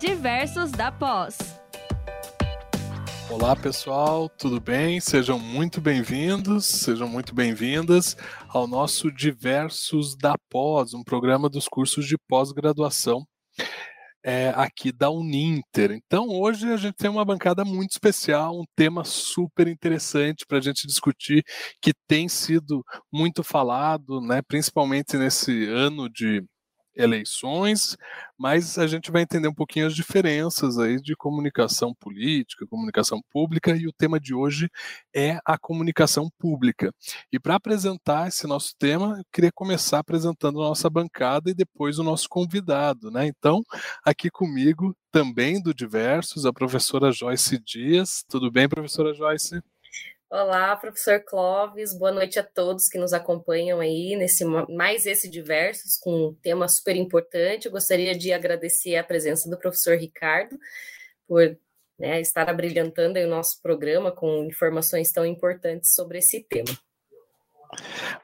Diversos da Pós. Olá pessoal, tudo bem? Sejam muito bem-vindos, sejam muito bem-vindas ao nosso Diversos da Pós, um programa dos cursos de pós-graduação é, aqui da Uninter. Então, hoje a gente tem uma bancada muito especial, um tema super interessante para a gente discutir, que tem sido muito falado, né, principalmente nesse ano de eleições, mas a gente vai entender um pouquinho as diferenças aí de comunicação política, comunicação pública, e o tema de hoje é a comunicação pública. E para apresentar esse nosso tema, eu queria começar apresentando a nossa bancada e depois o nosso convidado, né? Então, aqui comigo, também do Diversos, a professora Joyce Dias. Tudo bem, professora Joyce? Olá, professor Clóvis, boa noite a todos que nos acompanham aí nesse mais esse diversos com um tema super importante. Eu gostaria de agradecer a presença do professor Ricardo por né, estar abrilhantando o nosso programa com informações tão importantes sobre esse tema.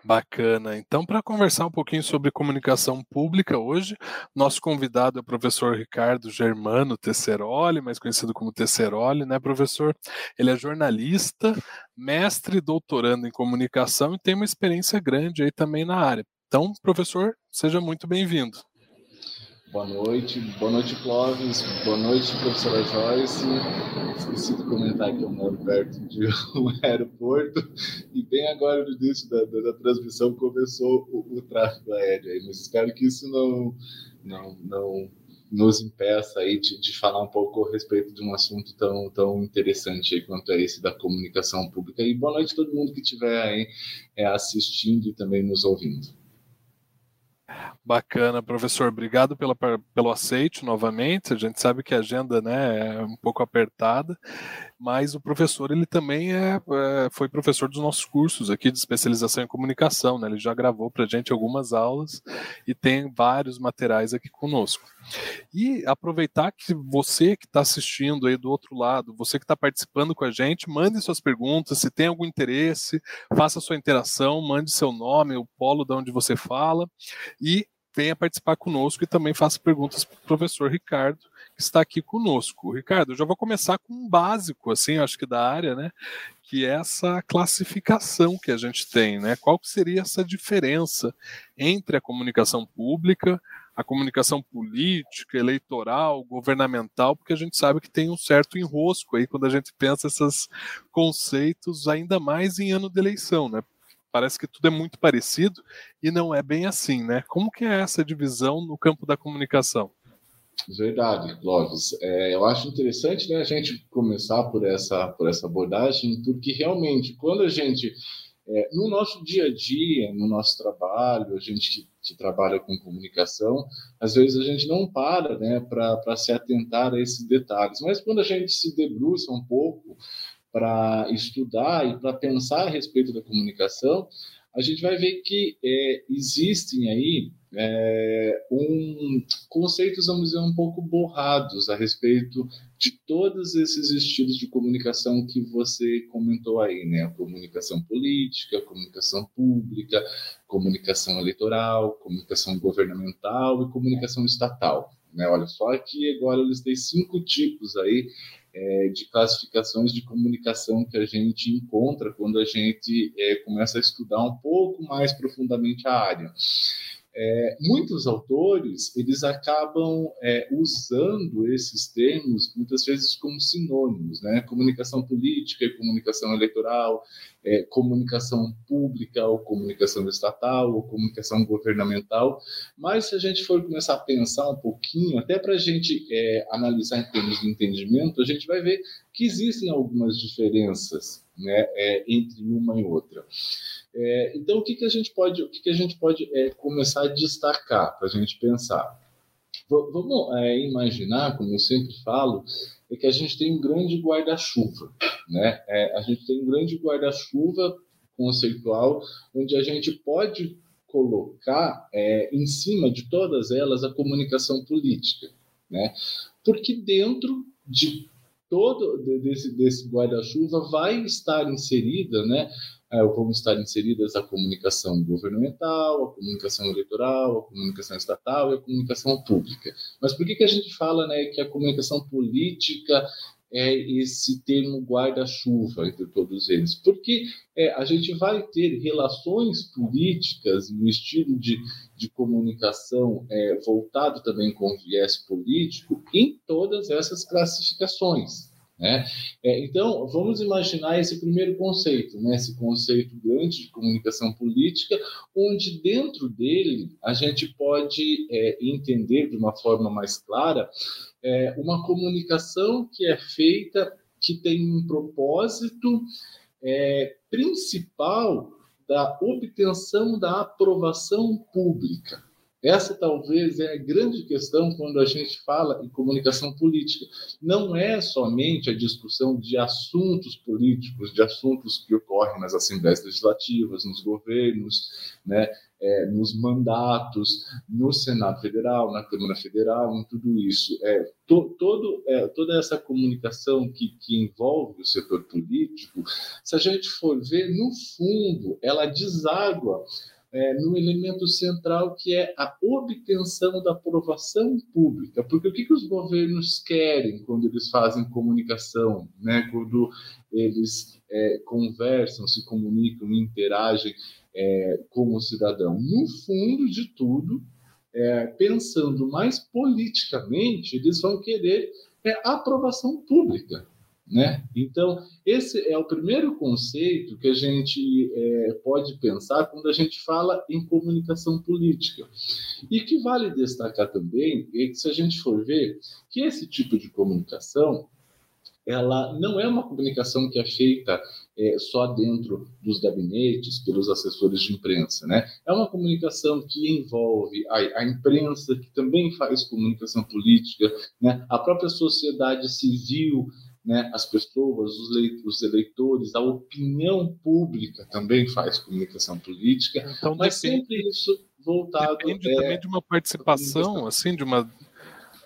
Bacana. Então, para conversar um pouquinho sobre comunicação pública hoje, nosso convidado é o professor Ricardo Germano Tesseroli, mais conhecido como Tesseroli, né, professor? Ele é jornalista, mestre e doutorando em comunicação e tem uma experiência grande aí também na área. Então, professor, seja muito bem-vindo. Boa noite, boa noite Clóvis, boa noite professora Joyce. Esqueci de comentar que eu moro perto de um aeroporto e bem agora no início da, da, da transmissão começou o, o, tráfego aéreo aí, mas espero que isso não, não, não nos impeça aí de, de, falar um pouco a respeito de um assunto tão, tão interessante quanto é esse da comunicação pública. E boa noite a todo mundo que estiver aí é, assistindo e também nos ouvindo. Bacana, professor. Obrigado pela, pelo aceite novamente. A gente sabe que a agenda né, é um pouco apertada, mas o professor ele também é, é foi professor dos nossos cursos aqui de especialização em comunicação. Né? Ele já gravou para a gente algumas aulas e tem vários materiais aqui conosco. E aproveitar que você que está assistindo aí do outro lado, você que está participando com a gente, mande suas perguntas, se tem algum interesse, faça sua interação, mande seu nome, o polo de onde você fala e venha participar conosco e também faça perguntas para o professor Ricardo, que está aqui conosco. Ricardo, eu já vou começar com um básico, assim, acho que da área, né? Que é essa classificação que a gente tem, né? Qual seria essa diferença entre a comunicação pública, a comunicação política, eleitoral, governamental, porque a gente sabe que tem um certo enrosco aí quando a gente pensa esses conceitos, ainda mais em ano de eleição, né? parece que tudo é muito parecido e não é bem assim, né? Como que é essa divisão no campo da comunicação? Verdade, Clóvis. É, eu acho interessante né, a gente começar por essa, por essa abordagem, porque realmente, quando a gente, é, no nosso dia a dia, no nosso trabalho, a gente que, trabalha com comunicação, às vezes a gente não para né, para se atentar a esses detalhes, mas quando a gente se debruça um pouco para estudar e para pensar a respeito da comunicação, a gente vai ver que é, existem aí é, um, conceitos, vamos dizer, um pouco borrados a respeito de todos esses estilos de comunicação que você comentou aí, né? A comunicação política, comunicação pública, comunicação eleitoral, comunicação governamental e comunicação estatal. Né? Olha só que agora eles têm cinco tipos aí é, de classificações de comunicação que a gente encontra quando a gente é, começa a estudar um pouco mais profundamente a área. É, muitos autores eles acabam é, usando esses termos muitas vezes como sinônimos, né? Comunicação política comunicação eleitoral, é, comunicação pública ou comunicação estatal ou comunicação governamental. Mas se a gente for começar a pensar um pouquinho, até para a gente é, analisar em termos de entendimento, a gente vai ver que existem algumas diferenças né, é, entre uma e outra. É, então, o que, que a gente pode, o que, que a gente pode é, começar a destacar para a gente pensar? V vamos é, imaginar, como eu sempre falo, é que a gente tem um grande guarda-chuva, né? É, a gente tem um grande guarda-chuva conceitual, onde a gente pode colocar é, em cima de todas elas a comunicação política, né? Porque dentro de todo desse, desse guarda-chuva vai estar inserida, né? É, vão estar inseridas a comunicação governamental, a comunicação eleitoral, a comunicação estatal e a comunicação pública. Mas por que, que a gente fala né, que a comunicação política é esse termo guarda-chuva entre todos eles, porque é, a gente vai ter relações políticas no estilo de, de comunicação é, voltado também com viés político em todas essas classificações. Né? É, então, vamos imaginar esse primeiro conceito, né? esse conceito grande de comunicação política, onde dentro dele a gente pode é, entender de uma forma mais clara é, uma comunicação que é feita, que tem um propósito é, principal da obtenção da aprovação pública. Essa talvez é a grande questão quando a gente fala em comunicação política. Não é somente a discussão de assuntos políticos, de assuntos que ocorrem nas assembleias legislativas, nos governos, né, é, nos mandatos, no Senado Federal, na Câmara Federal, em tudo isso. É, to, todo, é, toda essa comunicação que, que envolve o setor político, se a gente for ver, no fundo, ela deságua é, no elemento central que é a obtenção da aprovação pública. Porque o que, que os governos querem quando eles fazem comunicação, né? quando eles é, conversam, se comunicam, interagem é, como cidadão? No fundo de tudo, é, pensando mais politicamente, eles vão querer é, aprovação pública. Né? Então, esse é o primeiro conceito que a gente é, pode pensar quando a gente fala em comunicação política. E que vale destacar também é que, se a gente for ver, que esse tipo de comunicação ela não é uma comunicação que é feita é, só dentro dos gabinetes, pelos assessores de imprensa. Né? É uma comunicação que envolve a, a imprensa, que também faz comunicação política, né? a própria sociedade civil né, as pessoas, os, eleitores, a opinião pública também faz comunicação política, então, mas depende, sempre isso voltado depende é, também de uma participação, assim, de uma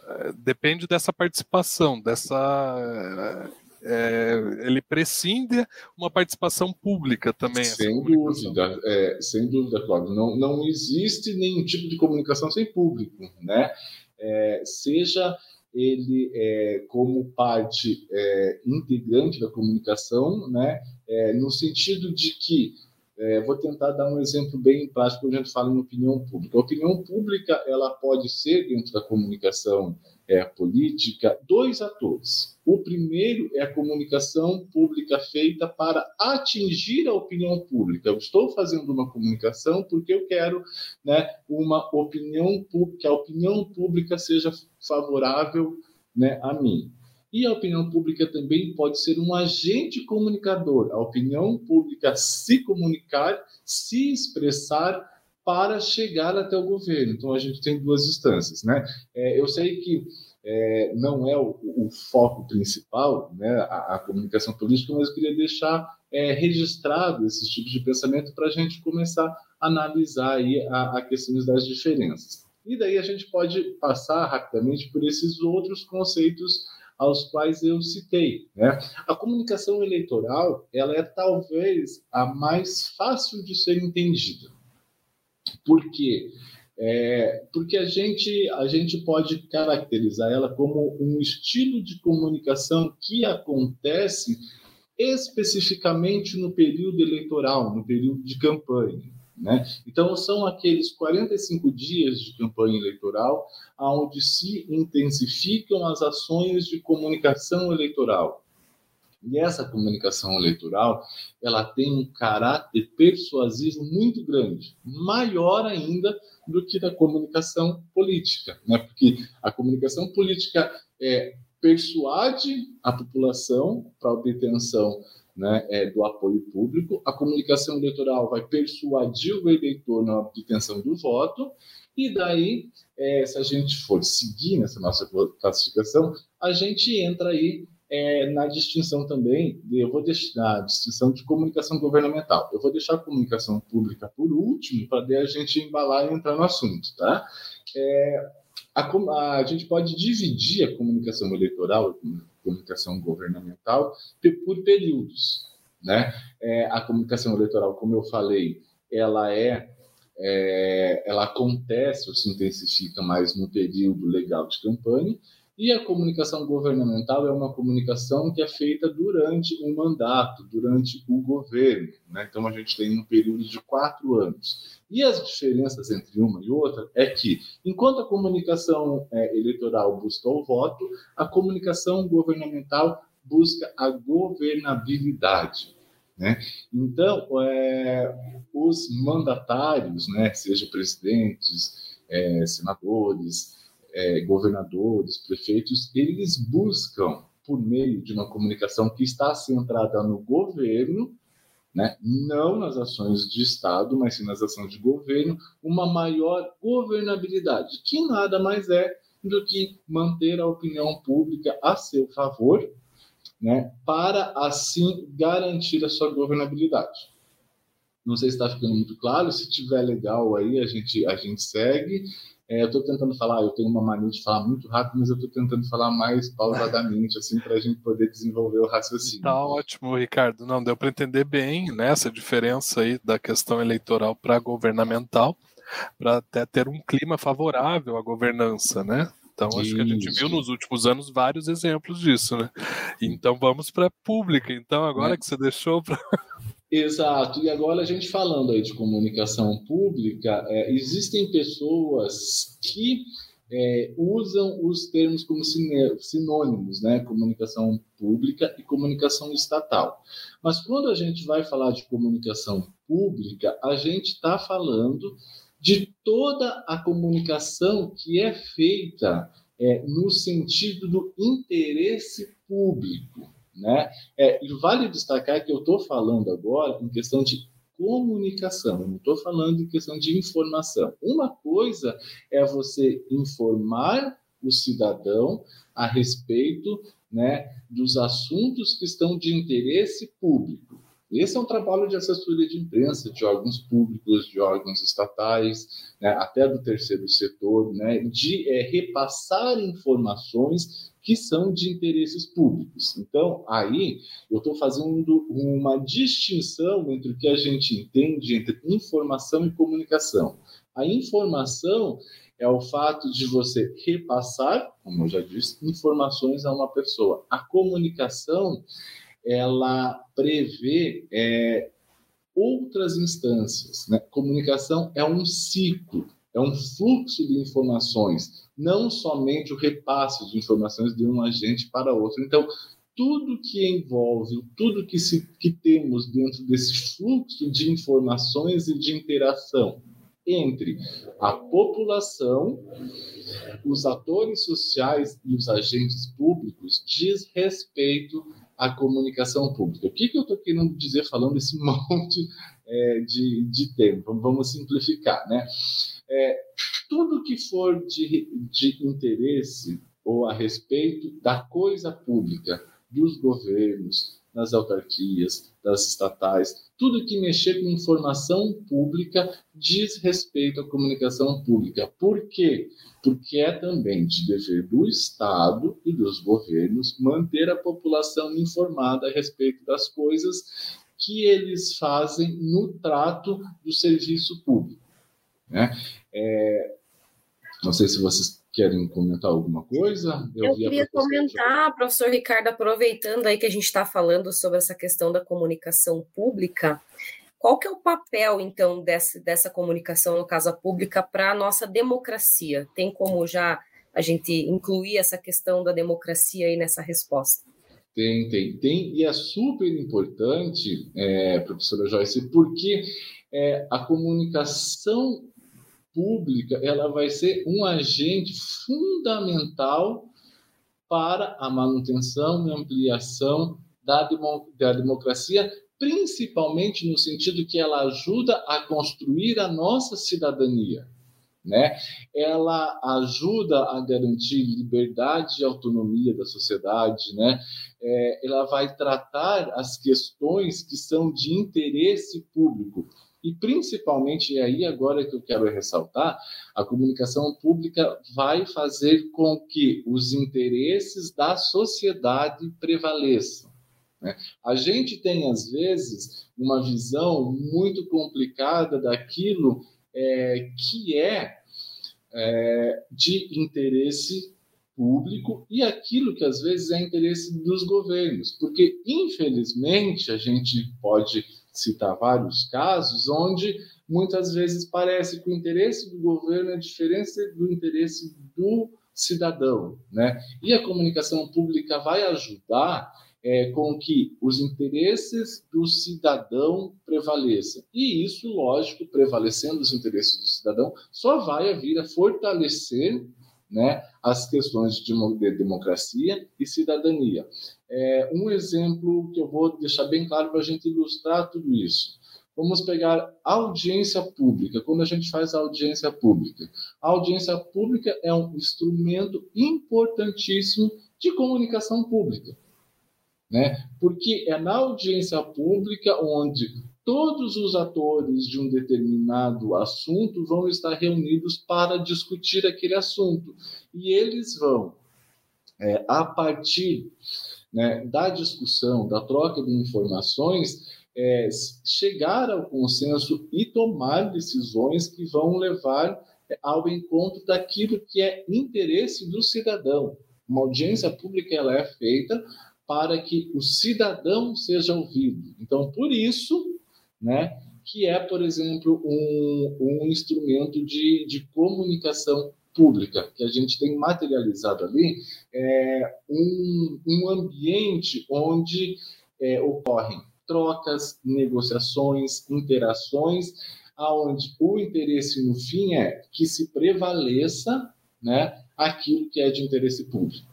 eh, depende dessa participação, dessa é, ele prescinde uma participação pública também. Sem dúvida, é, sem dúvida, Cláudio. Não, não existe nenhum tipo de comunicação sem público, né? É, seja ele é, como parte é, integrante da comunicação, né, é, no sentido de que, é, vou tentar dar um exemplo bem prático, quando a gente fala em opinião pública. A opinião pública ela pode ser, dentro da comunicação é, política, dois atores. O primeiro é a comunicação pública feita para atingir a opinião pública. Eu estou fazendo uma comunicação porque eu quero né, uma opinião que a opinião pública seja favorável né, a mim. E a opinião pública também pode ser um agente comunicador. A opinião pública se comunicar, se expressar para chegar até o governo. Então a gente tem duas instâncias, né? É, eu sei que é, não é o, o, foco principal, né, a, a, comunicação política, mas eu queria deixar é, registrado esses tipos de pensamento para a gente começar a analisar aí a, a questões das diferenças. E daí a gente pode passar rapidamente por esses outros conceitos aos quais eu citei. Né? A comunicação eleitoral ela é talvez a mais fácil de ser entendida. Por quê? É, porque a gente, a gente pode caracterizar ela como um estilo de comunicação que acontece especificamente no período eleitoral, no período de campanha. Né? Então, são aqueles 45 dias de campanha eleitoral onde se intensificam as ações de comunicação eleitoral. E essa comunicação eleitoral, ela tem um caráter persuasivo muito grande, maior ainda do que da comunicação política, né? Porque a comunicação política é persuade a população para a obtenção né, é, do apoio público, a comunicação eleitoral vai persuadir o eleitor na obtenção do voto, e daí, é, se a gente for seguir nessa nossa classificação, a gente entra aí é, na distinção também, de, eu vou deixar a distinção de comunicação governamental. Eu vou deixar a comunicação pública por último, para a gente embalar e entrar no assunto, tá? É, a, a, gente pode dividir a comunicação eleitoral, comunicação governamental, por períodos. Né? É, a comunicação eleitoral, como eu falei, ela é, é, ela acontece ou se intensifica mais no período legal de campanha, e a comunicação governamental é uma comunicação que é feita durante um mandato, durante o governo. Né? Então, a gente tem um período de quatro anos. E as diferenças entre uma e outra é que, enquanto a comunicação é, eleitoral busca o voto, a comunicação governamental busca a governabilidade. Né? Então, é, os mandatários, né, seja presidentes, é, senadores, é, governadores, prefeitos, eles buscam, por meio de uma comunicação que está centrada no governo, né, não nas ações de Estado, mas sim nas ações de governo, uma maior governabilidade, que nada mais é do que manter a opinião pública a seu favor, né, para assim garantir a sua governabilidade. Não sei se está ficando muito claro, se tiver legal aí, a gente, a gente segue. É, eu estou tentando falar, eu tenho uma mania de falar muito rápido, mas eu estou tentando falar mais pausadamente, assim, para a gente poder desenvolver o raciocínio. Tá ótimo, Ricardo. Não, deu para entender bem né, essa diferença aí da questão eleitoral para governamental, para até ter um clima favorável à governança, né? Então, acho Isso. que a gente viu nos últimos anos vários exemplos disso, né? Então, vamos para a pública. Então, agora é. que você deixou para Exato. E agora a gente falando aí de comunicação pública, é, existem pessoas que é, usam os termos como sinônimos, né? Comunicação pública e comunicação estatal. Mas quando a gente vai falar de comunicação pública, a gente está falando de toda a comunicação que é feita é, no sentido do interesse público. Né? É, e vale destacar que eu estou falando agora em questão de comunicação, não estou falando em questão de informação. Uma coisa é você informar o cidadão a respeito né, dos assuntos que estão de interesse público. Esse é um trabalho de assessoria de imprensa, de órgãos públicos, de órgãos estatais, né, até do terceiro setor, né, de é, repassar informações que são de interesses públicos. Então, aí eu estou fazendo uma distinção entre o que a gente entende entre informação e comunicação. A informação é o fato de você repassar, como eu já disse, informações a uma pessoa. A comunicação, ela prevê é, outras instâncias. Né? Comunicação é um ciclo, é um fluxo de informações não somente o repasse de informações de um agente para outro. Então, tudo que envolve, tudo que, se, que temos dentro desse fluxo de informações e de interação entre a população, os atores sociais e os agentes públicos diz respeito à comunicação pública. O que, que eu estou querendo dizer falando esse monte é, de, de tempo? Vamos simplificar, né? É, tudo que for de, de interesse ou a respeito da coisa pública, dos governos, das autarquias, das estatais, tudo que mexer com informação pública diz respeito à comunicação pública. Por quê? Porque é também de dever do Estado e dos governos manter a população informada a respeito das coisas que eles fazem no trato do serviço público. Né? É, não sei se vocês querem comentar alguma coisa. Eu, eu queria comentar, professor Ricardo, aproveitando aí que a gente está falando sobre essa questão da comunicação pública, qual que é o papel, então, dessa, dessa comunicação, no caso a pública, para a nossa democracia? Tem como já a gente incluir essa questão da democracia aí nessa resposta? Tem, tem, tem, e é super importante, é, professora Joyce, porque é, a comunicação pública ela vai ser um agente fundamental para a manutenção e ampliação da, demo, da democracia, principalmente no sentido que ela ajuda a construir a nossa cidadania. Né? Ela ajuda a garantir liberdade e autonomia da sociedade, né? É, ela vai tratar as questões que são de interesse público E principalmente, e aí agora que eu quero ressaltar, a comunicação pública vai fazer com que os interesses da sociedade prevaleçam. Né? A gente tem, às vezes, uma visão muito complicada daquilo é, que é, é de interesse público e aquilo que às vezes é interesse dos governos, porque infelizmente a gente pode citar vários casos onde muitas vezes parece que o interesse do governo é diferente do interesse do cidadão, né? E a comunicação pública vai ajudar é, com que os interesses do cidadão prevaleçam. E isso, lógico, prevalecendo os interesses do cidadão, só vai vir a fortalecer né, as questões de democracia e cidadania. É, um exemplo que eu vou deixar bem claro para a gente ilustrar tudo isso. Vamos pegar audiência pública. Quando a gente faz a audiência pública, a audiência pública é um instrumento importantíssimo de comunicação pública, né? Porque é na audiência pública onde todos os atores de um determinado assunto vão estar reunidos para discutir aquele assunto. E eles vão, é, a partir né, da discussão, da troca de informações, é, chegar ao consenso e tomar decisões que vão levar ao encontro daquilo que é interesse do cidadão. Uma audiência pública ela é feita para que o cidadão seja ouvido. Então, por isso, né, que é, por exemplo, um, um instrumento de, de comunicação pública, que a gente tem materializado ali, é um, um ambiente onde é, ocorrem trocas, negociações, interações, aonde o interesse no fim é que se prevaleça né, aquilo que é de interesse público.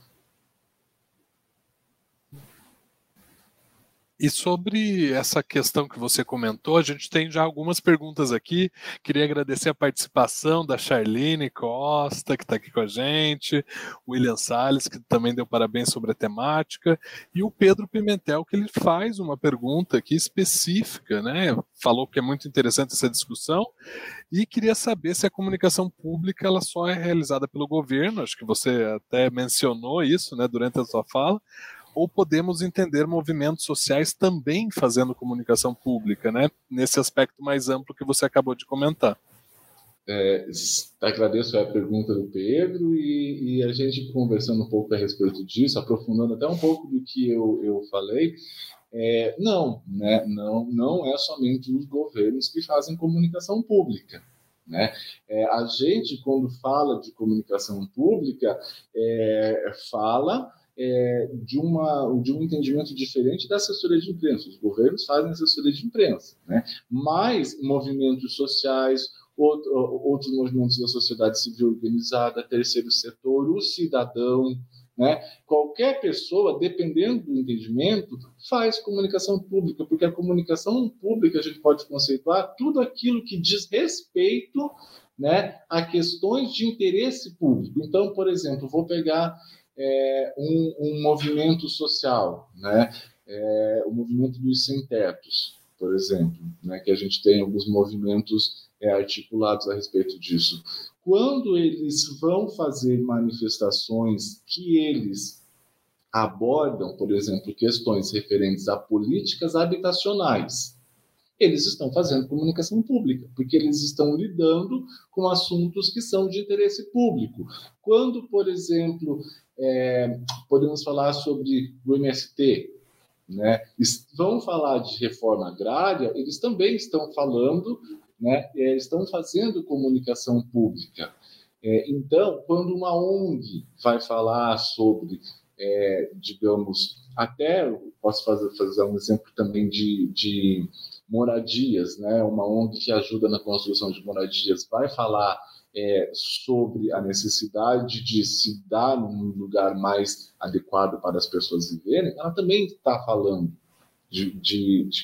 E sobre essa questão que você comentou, a gente tem já algumas perguntas aqui. Queria agradecer a participação da Charlene Costa, que está aqui com a gente, o William Salles, que também deu parabéns sobre a temática, e o Pedro Pimentel, que ele faz uma pergunta aqui específica, né? Falou que é muito interessante essa discussão, e queria saber se a comunicação pública ela só é realizada pelo governo, acho que você até mencionou isso né, durante a sua fala, ou podemos entender movimentos sociais também fazendo comunicação pública, né? Nesse aspecto mais amplo que você acabou de comentar. É, agradeço a pergunta do Pedro e, e, a gente conversando um pouco a respeito disso, aprofundando até um pouco do que eu, eu falei. É, não, né? não, não é somente os governos que fazem comunicação pública. Né? É, a gente, quando fala de comunicação pública, é, fala é, de, uma, de um entendimento diferente da assessoria de imprensa. Os governos fazem assessoria de imprensa, né? mas movimentos sociais, outro, outros movimentos da sociedade civil organizada, terceiro setor, o cidadão, né? Qualquer pessoa, dependendo do entendimento, faz comunicação pública, porque a comunicação pública a gente pode conceituar tudo aquilo que diz respeito né, a questões de interesse público. Então, por exemplo, vou pegar é, um, um, movimento social, né? É, o movimento dos sem-tetos, por exemplo, né? que a gente tem alguns movimentos é, articulados a respeito disso. Quando eles vão fazer manifestações que eles abordam, por exemplo, questões referentes a políticas habitacionais, eles estão fazendo comunicação pública, porque eles estão lidando com assuntos que são de interesse público. Quando, por exemplo, é, podemos falar sobre o MST, né? Vão falar de reforma agrária, eles também estão falando, né? É, estão fazendo comunicação pública. É, então, quando uma ONG vai falar sobre, é, digamos, até posso fazer, fazer um exemplo também de, de moradias, né? Uma ONG que ajuda na construção de moradias vai falar é, sobre a necessidade de se dar um lugar mais adequado para as pessoas viverem, ela também está falando de,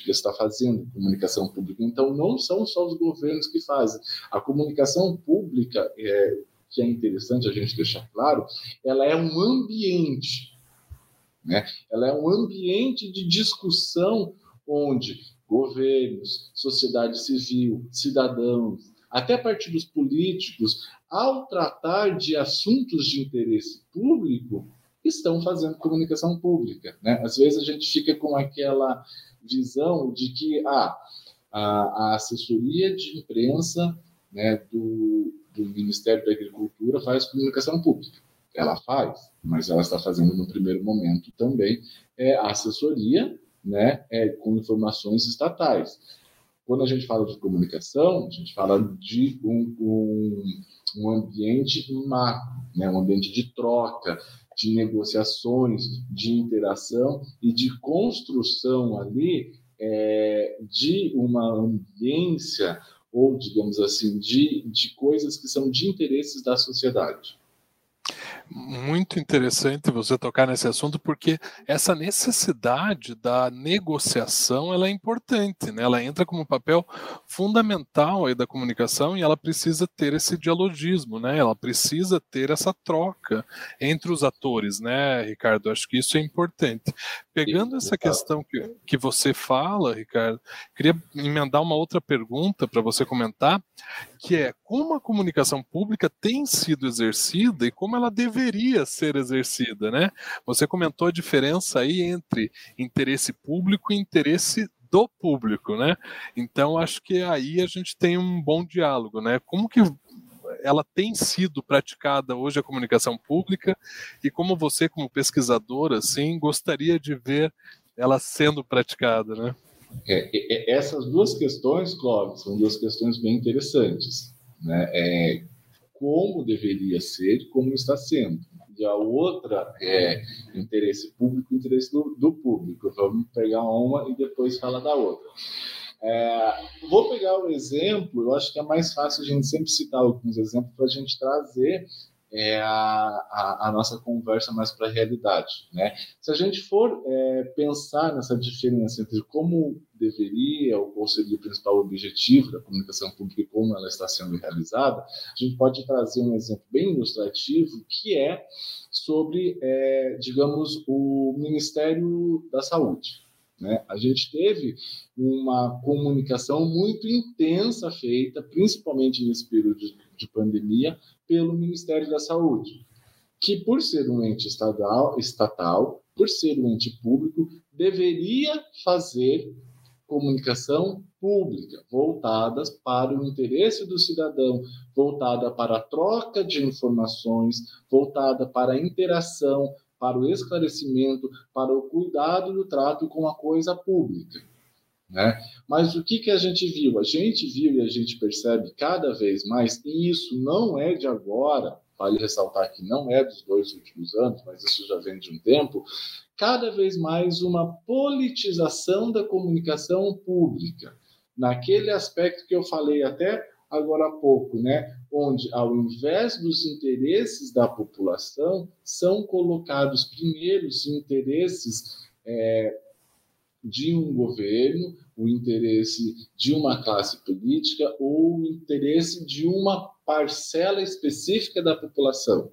que está fazendo comunicação pública. Então, não são só os governos que fazem. A comunicação pública, é, que é interessante a gente deixar claro, ela é um ambiente. Né? Ela é um ambiente de discussão onde governos, sociedade civil, cidadãos, até partidos políticos, ao tratar de assuntos de interesse público, estão fazendo comunicação pública. Né? Às vezes a gente fica com aquela visão de que ah, a, assessoria de imprensa né, do, do Ministério da Agricultura faz comunicação pública. Ela faz, mas ela está fazendo no primeiro momento também é, assessoria né, é, com informações estatais. Quando a gente fala de comunicação, a gente fala de um, um, um ambiente macro, né, um ambiente de troca, de negociações, de interação e de construção ali é, de uma ambiência ou, digamos assim, de, de coisas que são de interesses da sociedade muito interessante você tocar nesse assunto, porque essa necessidade da negociação ela é importante, né? ela entra como um papel fundamental aí da comunicação e ela precisa ter esse dialogismo, né? ela precisa ter essa troca entre os atores, né, Ricardo? Acho que isso é importante. Pegando essa questão que, que você fala, Ricardo, queria emendar uma outra pergunta para você comentar, que é como a comunicação pública tem sido exercida e como ela deveria ser exercida, né? Você comentou a diferença aí entre interesse público e interesse do público, né? Então acho que aí a gente tem um bom diálogo, né? Como que ela tem sido praticada hoje a comunicação pública e como você como pesquisadora assim gostaria de ver ela sendo praticada, né? É, é, essas duas questões, Clóvis, são duas questões bem interessantes. Né? É, como deveria ser e como está sendo. E a outra é interesse público interesse do, do público. Vamos pegar uma e depois falar da outra. É, vou pegar o um exemplo, eu acho que é mais fácil a gente sempre citar alguns exemplos para a gente trazer é, a, a, a, nossa conversa mais para a realidade. Né? Se a gente for é, pensar nessa diferença entre como deveria ou qual seria o principal objetivo da comunicação pública e como ela está sendo realizada, a gente pode trazer um exemplo bem ilustrativo que é sobre, é, digamos, o Ministério da Saúde. Né? A gente teve uma comunicação muito intensa feita, principalmente nesse período de, de pandemia, pelo Ministério da Saúde, que, por ser um ente estatal, estatal, por ser um ente público, deveria fazer comunicação pública, voltadas para o interesse do cidadão, voltada para a troca de informações, voltada para a interação, para o esclarecimento, para o cuidado do trato com a coisa pública. Né? Mas o que, que a gente viu? A gente viu e a gente percebe cada vez mais, e isso não é de agora, vale ressaltar que não é dos dois últimos anos, mas isso já vem de um tempo, cada vez mais uma politização da comunicação pública. Naquele aspecto que eu falei até agora há pouco, né? onde, ao invés dos interesses da população, são colocados primeiro os interesses é, de um governo, o interesse de uma classe política ou o interesse de uma parcela específica da população.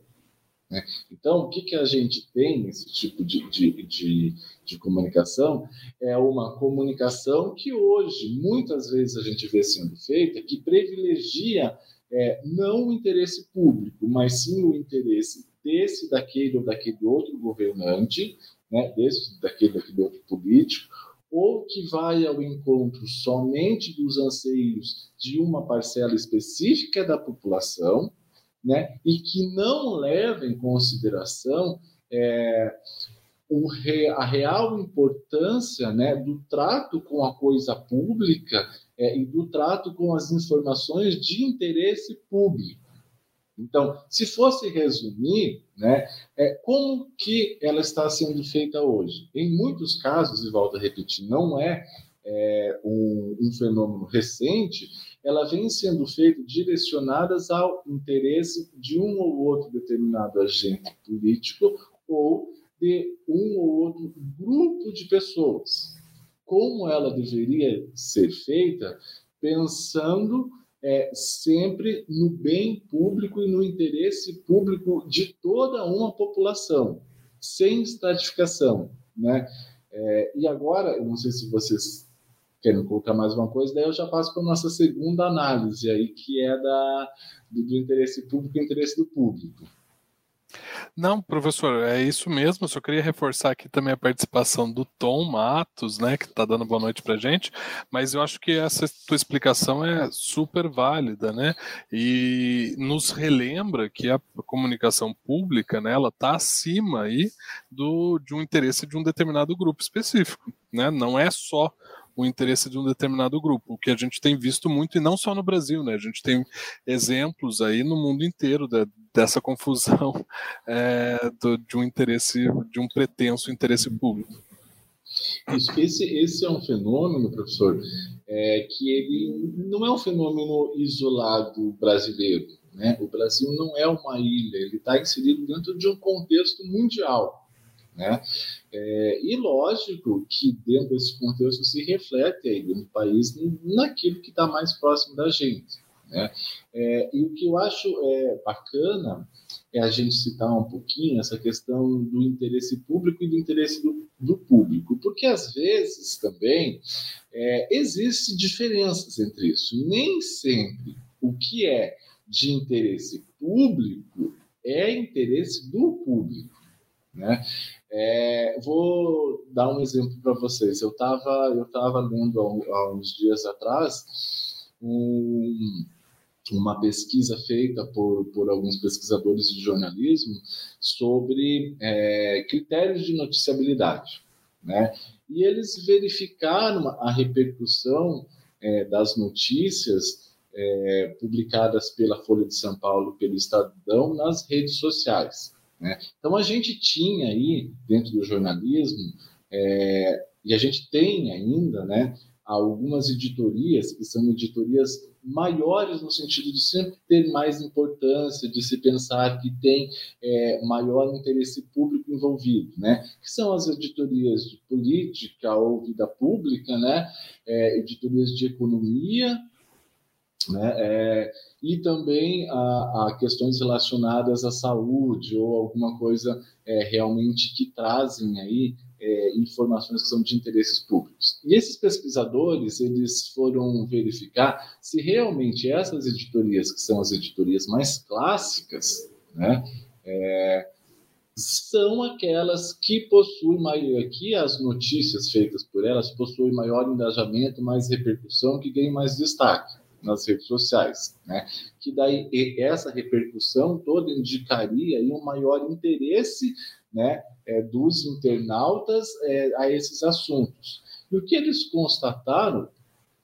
Né? Então, o que, que a gente tem nesse tipo de, de, de, de, comunicação? É uma comunicação que hoje, muitas vezes, a gente vê sendo feita, que privilegia é, não o interesse público, mas sim o interesse desse, daquele ou daquele outro governante, né, daquele, daquele outro político, ou que vai ao encontro somente dos anseios de uma parcela específica da população, né, e que não leva em consideração é, re, a real importância né, do trato com a coisa pública é, e do trato com as informações de interesse público. Então, se fosse resumir, né, é, como que ela está sendo feita hoje? Em muitos casos, e volto a repetir, não é, é um, um, fenômeno recente, ela vem sendo feita direcionadas ao interesse de um ou outro determinado agente político ou de um ou outro grupo de pessoas. Como ela deveria ser feita pensando é, sempre no bem público e no interesse público de toda uma população, sem estratificação. Né? É, e agora, eu não sei se vocês querem colocar mais uma coisa, daí eu já passo para a nossa segunda análise aí, que é da, do, do interesse público e interesse do público. Não, professor, é isso mesmo. Eu só queria reforçar aqui também a participação do Tom Matos, né, que está dando boa noite para gente. Mas eu acho que essa tua explicação é super válida, né? E nos relembra que a comunicação pública, né, ela está acima aí do de um interesse de um determinado grupo específico, né? Não é só o interesse de um determinado grupo, o que a gente tem visto muito, e não só no Brasil, né? A gente tem exemplos aí no mundo inteiro de, dessa confusão é, do, de um interesse, de um pretenso interesse público. Isso, esse, esse é um fenômeno, professor, é, que ele não é um fenômeno isolado brasileiro. Né? O Brasil não é uma ilha, ele está inserido dentro de um contexto mundial. Né? É, e lógico que dentro desse contexto se reflete aí no país naquilo que está mais próximo da gente. Né? É, e o que eu acho é, bacana é a gente citar um pouquinho essa questão do interesse público e do interesse do, do público, porque às vezes também é, existem diferenças entre isso. Nem sempre o que é de interesse público é interesse do público. Né? É, vou dar um exemplo para vocês. Eu estava eu tava lendo há, uns dias atrás um, uma pesquisa feita por, por alguns pesquisadores de jornalismo sobre é, critérios de noticiabilidade. Né? E eles verificaram a repercussão é, das notícias é, publicadas pela Folha de São Paulo, pelo Estadão, nas redes sociais. Né? Então, a gente tinha aí, dentro do jornalismo, é, e a gente tem ainda, né, algumas editorias que são editorias maiores no sentido de sempre ter mais importância, de se pensar que tem é, maior interesse público envolvido, né? Que são as editorias de política ou vida pública, né? É, editorias de economia, né? É, e também a, a, questões relacionadas à saúde ou alguma coisa é, realmente que trazem aí é, informações que são de interesses públicos. E esses pesquisadores eles foram verificar se realmente essas editorias, que são as editorias mais clássicas, né, é, são aquelas que possuem maior, que as notícias feitas por elas possuem maior engajamento, mais repercussão, que ganham mais destaque nas redes sociais, né? Que daí essa repercussão toda indicaria um maior interesse, né, é, dos internautas é, a esses assuntos. E o que eles constataram,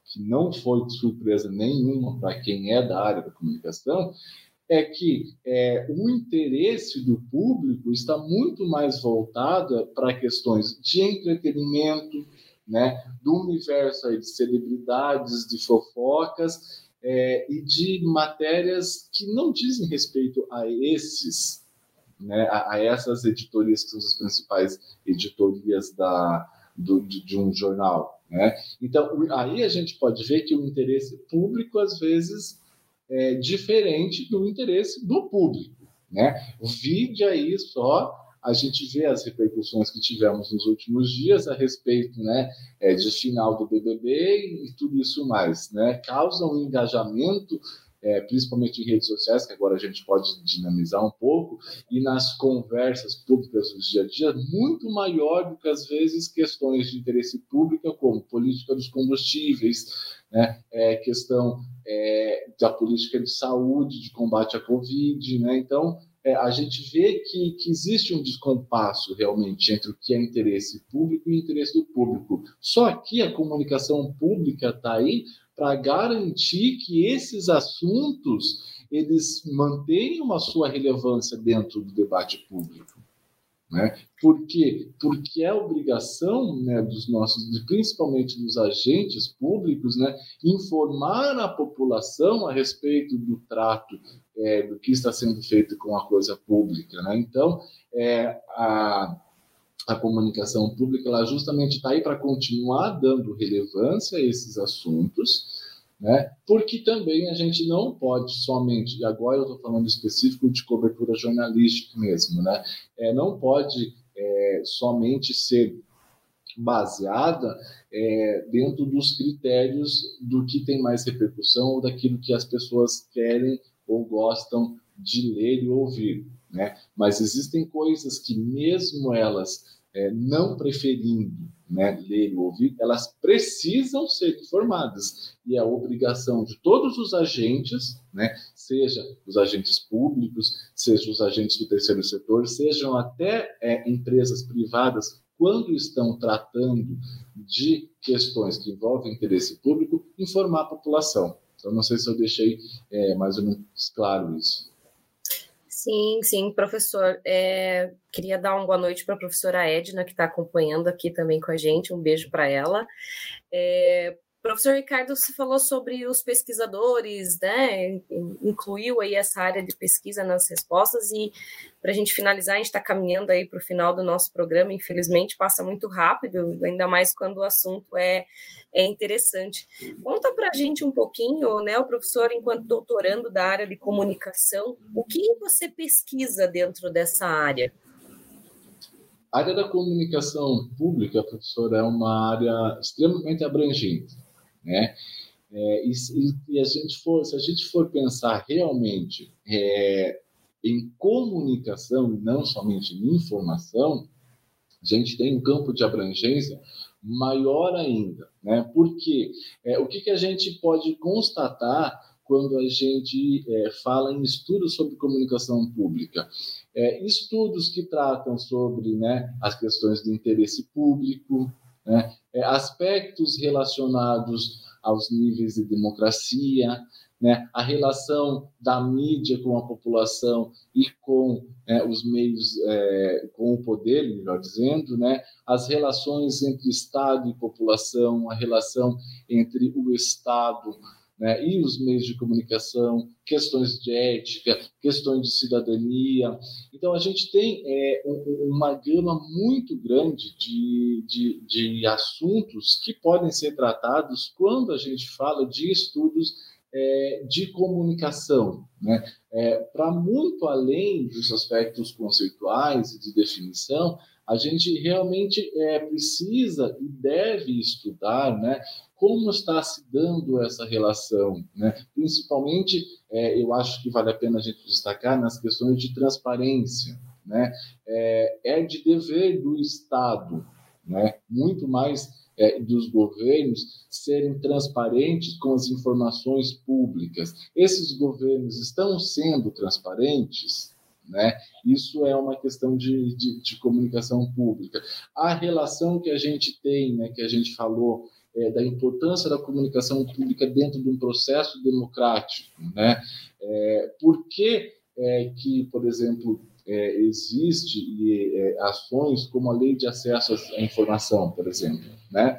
que não foi surpresa nenhuma para quem é da área da comunicação, é que é, o interesse do público está muito mais voltado para questões de entretenimento, né, do universo aí de celebridades, de fofocas é, e de matérias que não dizem respeito a esses, né, a, a, essas editorias que são as principais editorias da, do, de, de, um jornal. Né? Então, aí a gente pode ver que o interesse público, às vezes, é diferente do interesse do público. Né? Vide aí só a gente vê as repercussões que tivemos nos últimos dias a respeito né, é, de final do BBB e tudo isso mais. Né? Causa um engajamento, é, principalmente em redes sociais, que agora a gente pode dinamizar um pouco, e nas conversas públicas do dia a dia, muito maior do que, às vezes, questões de interesse público, como política dos combustíveis, né? é, questão é, da política de saúde, de combate à Covid. Né? Então, é, a gente vê que, que existe um descompasso realmente entre o que é interesse público e interesse do público. Só que a comunicação pública está aí para garantir que esses assuntos eles mantenham a sua relevância dentro do debate público. Né? Por quê? Porque é obrigação né, dos nossos, principalmente dos agentes públicos, né, informar a população a respeito do trato é, do que está sendo feito com a coisa pública. Né? Então, é, a, a comunicação pública ela justamente está aí para continuar dando relevância a esses assuntos né? Porque também a gente não pode somente, e agora eu estou falando específico de cobertura jornalística mesmo, né? É, não pode é, somente ser baseada é, dentro dos critérios do que tem mais repercussão ou daquilo que as pessoas querem ou gostam de ler e ouvir. Né? Mas existem coisas que, mesmo elas é, não preferindo né, ler e ouvir, elas precisam ser informadas. E a obrigação de todos os agentes, né, seja os agentes públicos, seja os agentes do terceiro setor, sejam até é, empresas privadas, quando estão tratando de questões que envolvem interesse público, informar a população. Então, não sei se eu deixei é, mais ou menos claro isso. Sim, sim, professor. É, queria dar uma boa noite para a professora Edna, que está acompanhando aqui também com a gente. Um beijo para ela. É, Professor Ricardo, você falou sobre os pesquisadores, né? Incluiu aí essa área de pesquisa nas respostas e para a gente finalizar, a gente está caminhando aí para o final do nosso programa. Infelizmente, passa muito rápido, ainda mais quando o assunto é, é interessante. Conta para a gente um pouquinho, né, o professor, enquanto doutorando da área de comunicação, o que você pesquisa dentro dessa área? A área da comunicação pública, professor, é uma área extremamente abrangente né? É, e, e, a gente for, se a gente for pensar realmente é, em comunicação e não somente em informação, a gente tem um campo de abrangência maior ainda, né? Porque é, o que, que a gente pode constatar quando a gente é, fala em estudos sobre comunicação pública? É, estudos que tratam sobre né, as questões de interesse público, né? É, aspectos relacionados aos níveis de democracia, né? a relação da mídia com a população e com né, os meios, é, com o poder, melhor dizendo, né? as relações entre Estado e população, a relação entre o Estado né, e os meios de comunicação, questões de ética, questões de cidadania. Então, a gente tem é, uma gama muito grande de, de, de assuntos que podem ser tratados quando a gente fala de estudos é, de comunicação, né? É, para muito além dos aspectos conceituais e de definição, a gente realmente é, precisa e deve estudar né, como está se dando essa relação, né? principalmente, é, eu acho que vale a pena a gente destacar nas questões de transparência, né? é, é de dever do Estado, né? muito mais é, dos governos serem transparentes com as informações públicas. Esses governos estão sendo transparentes? Né? Isso é uma questão de, de, de, comunicação pública. A relação que a gente tem, né, que a gente falou, é, da importância da comunicação pública dentro de um processo democrático. Né? É, por que, é, que, por exemplo, é, existe é, ações como a lei de acesso à informação, por exemplo, né?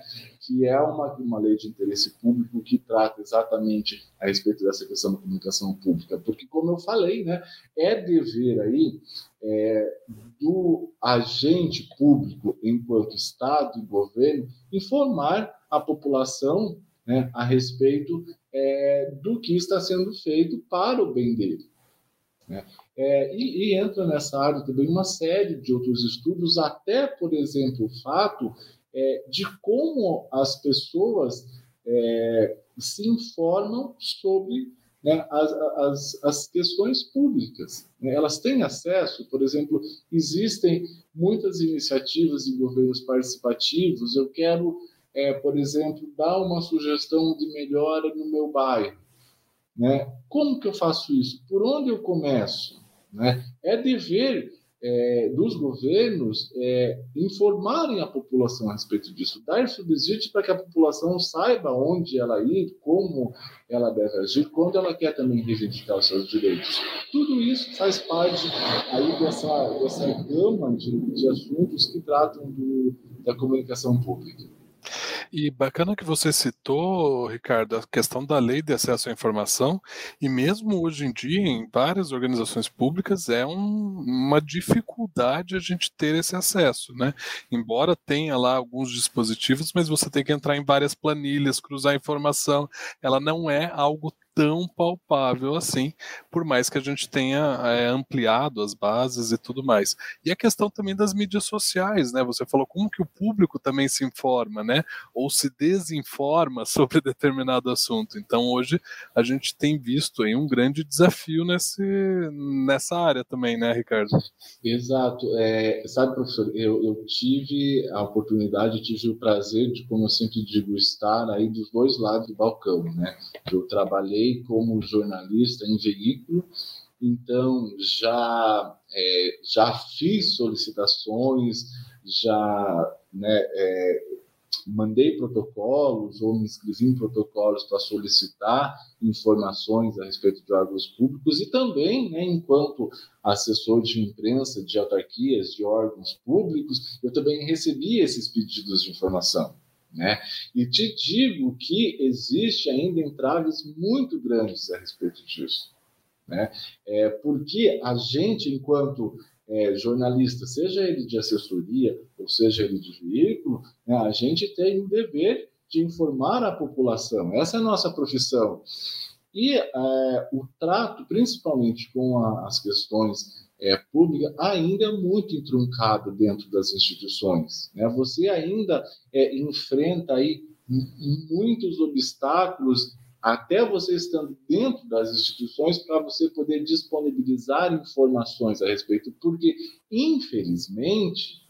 Que é uma, uma lei de interesse público que trata exatamente a respeito dessa questão da comunicação pública, porque, como eu falei, né, é dever aí é, do agente público, enquanto Estado e governo, informar a população né, a respeito é, do que está sendo feito para o bem dele. Né? É, e, e, entra nessa área também uma série de outros estudos, até, por exemplo, o fato é, de como as pessoas é, se informam sobre né, as, as, as, questões públicas. Né? Elas têm acesso, por exemplo, existem muitas iniciativas de governos participativos. Eu quero, é, por exemplo, dar uma sugestão de melhora no meu bairro. Né? Como que eu faço isso? Por onde eu começo? Né? É dever é, dos governos é, informarem a população a respeito disso, dar subsídio para que a população saiba onde ela ir, como ela deve agir, quando ela quer também reivindicar os seus direitos. Tudo isso faz parte aí dessa, dessa gama de, de assuntos que tratam do, da comunicação pública. E bacana que você citou, Ricardo, a questão da lei de acesso à informação, e mesmo hoje em dia, em várias organizações públicas, é um, uma dificuldade a gente ter esse acesso, né? Embora tenha lá alguns dispositivos, mas você tem que entrar em várias planilhas, cruzar informação, ela não é algo tão palpável assim, por mais que a gente tenha é, ampliado as bases e tudo mais. E a questão também das mídias sociais, né? Você falou como que o público também se informa, né? Ou se desinforma sobre determinado assunto. Então hoje a gente tem visto aí um grande desafio nesse, nessa área também, né, Ricardo? Exato. É, sabe, professor, eu, eu tive a oportunidade, tive o prazer de, como eu sempre digo, estar aí dos dois lados do balcão, né? Eu trabalhei como jornalista em veículo, então já é, já fiz solicitações, já né, é, mandei protocolos ou me inscrevi em protocolos para solicitar informações a respeito de órgãos públicos e também, né, enquanto assessor de imprensa de autarquias, de órgãos públicos, eu também recebi esses pedidos de informação. Né? E te digo que existe ainda entraves muito grandes a respeito disso. Né? É, porque a gente, enquanto é, jornalista, seja ele de assessoria ou seja ele de veículo, né, a gente tem o dever de informar a população. Essa é a nossa profissão. E é, o trato, principalmente com a, as questões é, pública ainda é muito entroncada dentro das instituições. Né? Você ainda é, enfrenta aí muitos obstáculos até você estando dentro das instituições para você poder disponibilizar informações a respeito, porque infelizmente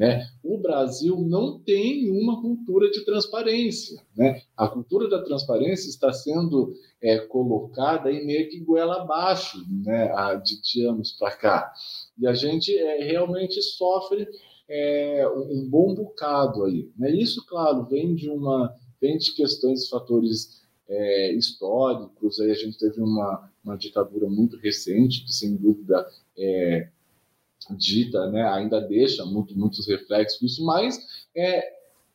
né? O Brasil não tem uma cultura de transparência. Né? A cultura da transparência está sendo é, colocada aí meio que goela abaixo né? de, anos para cá. E a gente é, realmente sofre é, um bom bocado aí. Né? Isso, claro, vem de uma vem de questões, fatores é, históricos. Aí a gente teve uma, uma ditadura muito recente que, sem dúvida, é, dita, né, ainda deixa muito, muitos reflexos disso, mas é,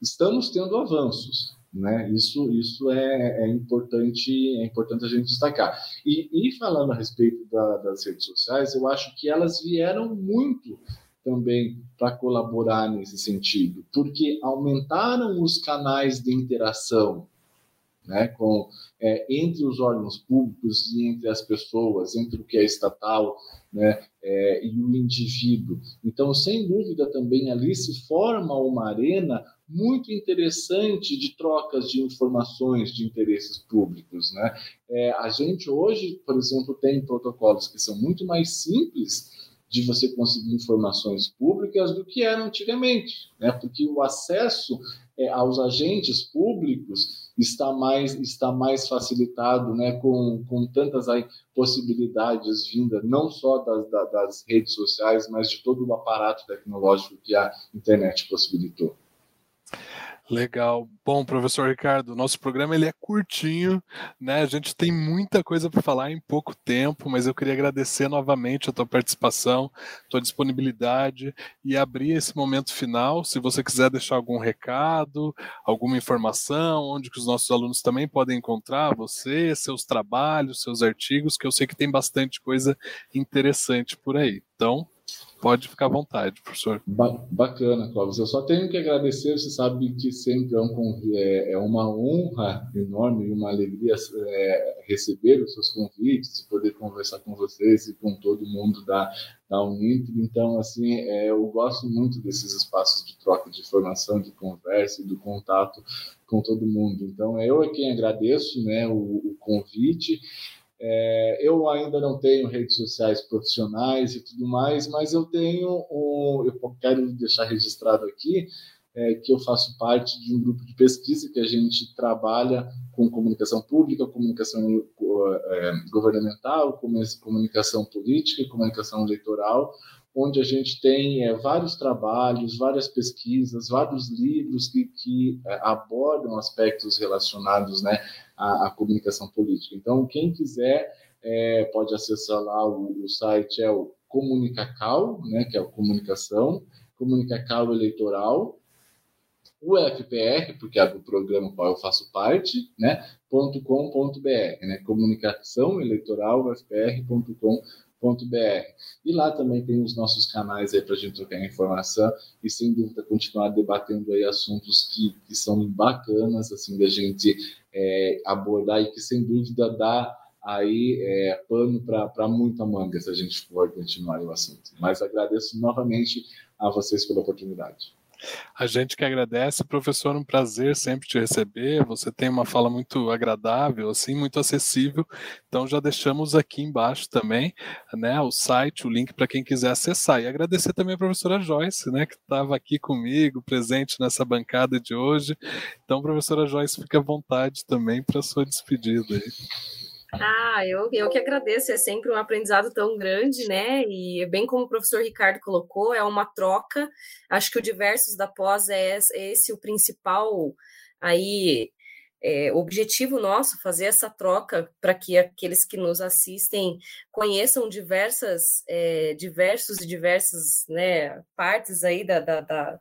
estamos tendo avanços. Né? Isso, isso é, é, importante, é importante a gente destacar. E, e falando a respeito da, das redes sociais, eu acho que elas vieram muito também para colaborar nesse sentido, porque aumentaram os canais de interação né, com, é, entre os órgãos públicos e entre as pessoas, entre o que é estatal né, é, e o indivíduo. Então, sem dúvida, também ali se forma uma arena muito interessante de trocas de informações de interesses públicos. Né? É, a gente hoje, por exemplo, tem protocolos que são muito mais simples de você conseguir informações públicas do que era antigamente, né? porque o acesso é, aos agentes públicos está mais, está mais facilitado né, com, com tantas aí, possibilidades vindas não só das, das redes sociais, mas de todo o aparato tecnológico que a internet possibilitou. Legal. Bom, professor Ricardo, nosso programa ele é curtinho, né? A gente tem muita coisa para falar em pouco tempo, mas eu queria agradecer novamente a tua participação, tua disponibilidade e abrir esse momento final. Se você quiser deixar algum recado, alguma informação, onde que os nossos alunos também podem encontrar você, seus trabalhos, seus artigos, que eu sei que tem bastante coisa interessante por aí. Então, Pode ficar à vontade, professor. Ba bacana, Cláudio. Eu só tenho que agradecer. Você sabe que sempre é, um, é, é uma honra enorme e uma alegria é, receber os seus convites, poder conversar com vocês e com todo mundo da, da Uninter. Então, assim, é, eu gosto muito desses espaços de troca de informação, de conversa e do contato com todo mundo. Então, eu é quem agradeço né, o, o convite. É, eu ainda não tenho redes sociais profissionais e tudo mais, mas eu tenho um, eu quero deixar registrado aqui é, que eu faço parte de um grupo de pesquisa que a gente trabalha com comunicação pública, comunicação é, governamental, comunicação política e comunicação eleitoral, onde a gente tem é, vários trabalhos, várias pesquisas, vários livros que, que é, abordam aspectos relacionados né, à, à, comunicação política. Então, quem quiser é, pode acessar lá o, o, site, é o Comunicacal, né, que é a comunicação, Comunicacal Eleitoral, o FPR, porque é do programa qual eu faço parte, né, .com.br, né, comunicação eleitoral, fpr.com.br E lá também tem os nossos canais aí para a gente trocar informação e sem dúvida continuar debatendo aí assuntos que, que são bacanas assim da gente é, abordar e que sem dúvida dá aí é, pano para muita manga se a gente for continuar o assunto. Mas agradeço novamente a vocês pela oportunidade. A gente que agradece, professor, um prazer sempre te receber. Você tem uma fala muito agradável, assim, muito acessível. Então já deixamos aqui embaixo também, né, o site, o link para quem quiser acessar. E agradecer também a professora Joyce, né, que estava aqui comigo, presente nessa bancada de hoje. Então, professora Joyce, fique à vontade também para sua despedida aí. Ah, eu, eu que agradeço, é sempre um aprendizado tão grande, né? E bem como o professor Ricardo colocou, é uma troca. Acho que o Diversos da Pós é esse o principal aí é, objetivo nosso, fazer essa troca para que aqueles que nos assistem conheçam diversas, é, diversos e diversas né, partes aí da, da, da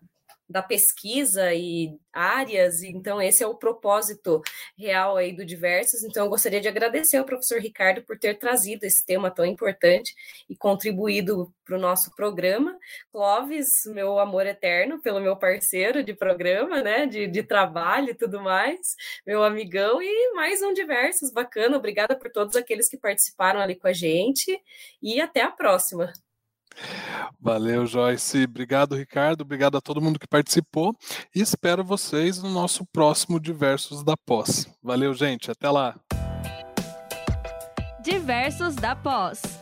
da pesquisa e áreas, então esse é o propósito real aí do Diversos. Então eu gostaria de agradecer ao professor Ricardo por ter trazido esse tema tão importante e contribuído para o nosso programa. Clóvis, meu amor eterno, pelo meu parceiro de programa, né, de, de trabalho e tudo mais, meu amigão e mais um Diversos, bacana. Obrigada por todos aqueles que participaram ali com a gente e até a próxima. Valeu, Joyce. Obrigado, Ricardo. Obrigado a todo mundo que participou. E espero vocês no nosso próximo Diversos da Pós. Valeu, gente. Até lá. Diversos da Pós.